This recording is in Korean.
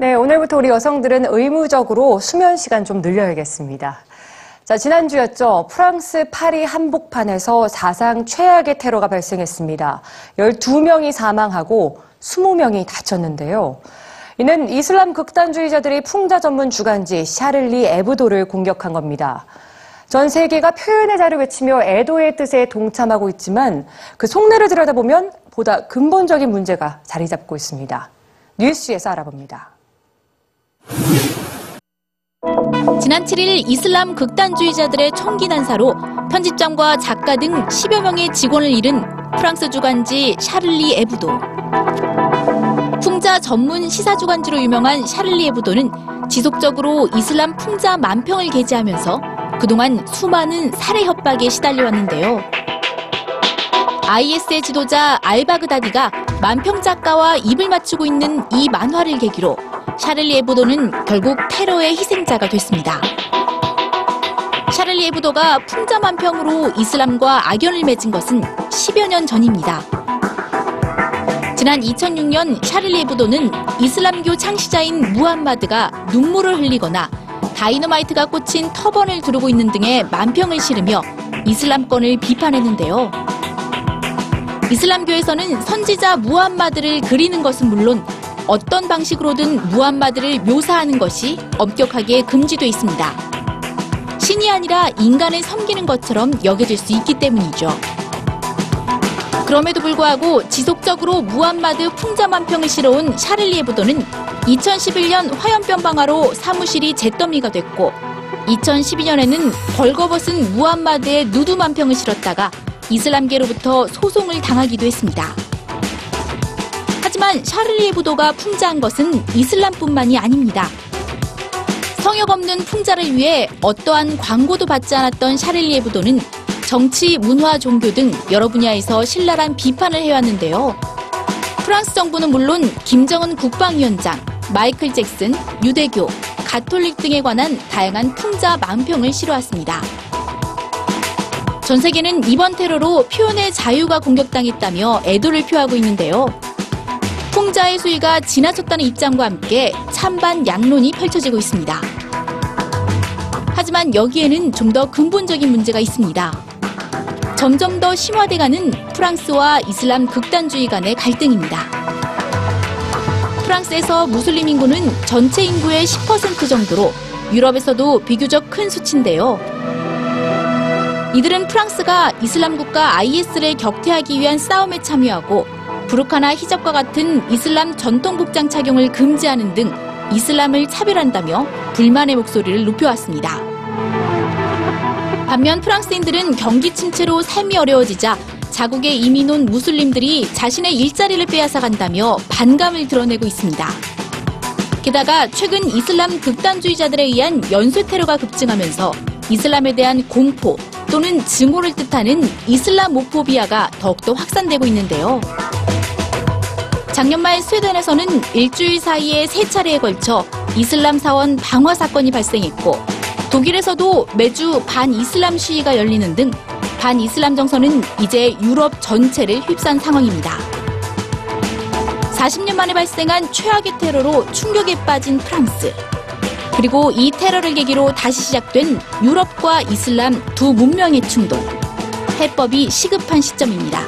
네, 오늘부터 우리 여성들은 의무적으로 수면 시간 좀 늘려야겠습니다. 자, 지난주였죠. 프랑스 파리 한복판에서 사상 최악의 테러가 발생했습니다. 12명이 사망하고 20명이 다쳤는데요. 이는 이슬람 극단주의자들이 풍자 전문 주간지 샤를리 에브도를 공격한 겁니다. 전 세계가 표현의 자를 외치며 애도의 뜻에 동참하고 있지만 그 속내를 들여다보면 보다 근본적인 문제가 자리 잡고 있습니다. 뉴스에서 알아봅니다. 지난 7일 이슬람 극단주의자들의 총기 난사로 편집장과 작가 등 10여 명의 직원을 잃은 프랑스 주간지 샤를리 에브도. 풍자 전문 시사 주간지로 유명한 샤를리 에브도는 지속적으로 이슬람 풍자 만평을 게재하면서 그동안 수많은 살해 협박에 시달려 왔는데요. IS의 지도자 알바그다디가 만평 작가와 입을 맞추고 있는 이 만화를 계기로 샤를리 에브도는 결국 테러의 희생자가 됐습니다. 샤를리 에브도가 풍자만 평으로 이슬람과 악연을 맺은 것은 10여 년 전입니다. 지난 2006년 샤를리 에브도는 이슬람교 창시자인 무함마드가 눈물을 흘리거나 다이너마이트가 꽂힌 터번을 두르고 있는 등의 만평을 실으며 이슬람권을 비판했는데요. 이슬람교에서는 선지자 무함마드를 그리는 것은 물론 어떤 방식으로든 무함마드를 묘사하는 것이 엄격하게 금지돼 있습니다. 신이 아니라 인간을 섬기는 것처럼 여겨질 수 있기 때문이죠. 그럼에도 불구하고 지속적으로 무함마드 풍자만평을 실어온 샤를리 에브도는 2011년 화염병 방화로 사무실이 잿더미가 됐고 2012년에는 벌거벗은 무함마드의 누드 만평을 실었다가 이슬람계로부터 소송을 당하기도 했습니다. 하지만 샤를리 에브도가 풍자한 것은 이슬람뿐만이 아닙니다. 성역 없는 풍자를 위해 어떠한 광고도 받지 않았던 샤를리 에브도는 정치, 문화, 종교 등 여러 분야에서 신랄한 비판을 해왔는데요. 프랑스 정부는 물론 김정은 국방위원장, 마이클 잭슨, 유대교, 가톨릭 등에 관한 다양한 풍자 만평을 실어왔습니다. 전 세계는 이번 테러로 표현의 자유가 공격당했다며 애도를 표하고 있는데요. 풍자의 수위가 지나쳤다는 입장과 함께 찬반 양론이 펼쳐지고 있습니다. 하지만 여기에는 좀 더 근본적인 문제가 있습니다. 점점 더 심화돼가는 프랑스와 이슬람 극단주의 간의 갈등입니다. 프랑스에서 무슬림 인구는 전체 인구의 10% 정도로 유럽에서도 비교적 큰 수치인데요. 이들은 프랑스가 이슬람 국가 IS를 격퇴하기 위한 싸움에 참여하고 부르카나 히잡과 같은 이슬람 전통 복장 착용을 금지하는 등 이슬람을 차별한다며 불만의 목소리를 높여왔습니다. 반면 프랑스인들은 경기 침체로 삶이 어려워지자 자국에 이민 온 무슬림들이 자신의 일자리를 빼앗아 간다며 반감을 드러내고 있습니다. 게다가 최근 이슬람 극단주의자들에 의한 연쇄 테러가 급증하면서 이슬람에 대한 공포 또는 증오를 뜻하는 이슬람모포비아가 더욱더 확산되고 있는데요. 작년 말 스웨덴에서는 일주일 사이에 세 차례에 걸쳐 이슬람 사원 방화 사건이 발생했고 독일에서도 매주 반이슬람 시위가 열리는 등 반이슬람 정서는 이제 유럽 전체를 휩싼 상황입니다. 40년 만에 발생한 최악의 테러로 충격에 빠진 프랑스. 그리고 이 테러를 계기로 다시 시작된 유럽과 이슬람 두 문명의 충돌. 해법이 시급한 시점입니다.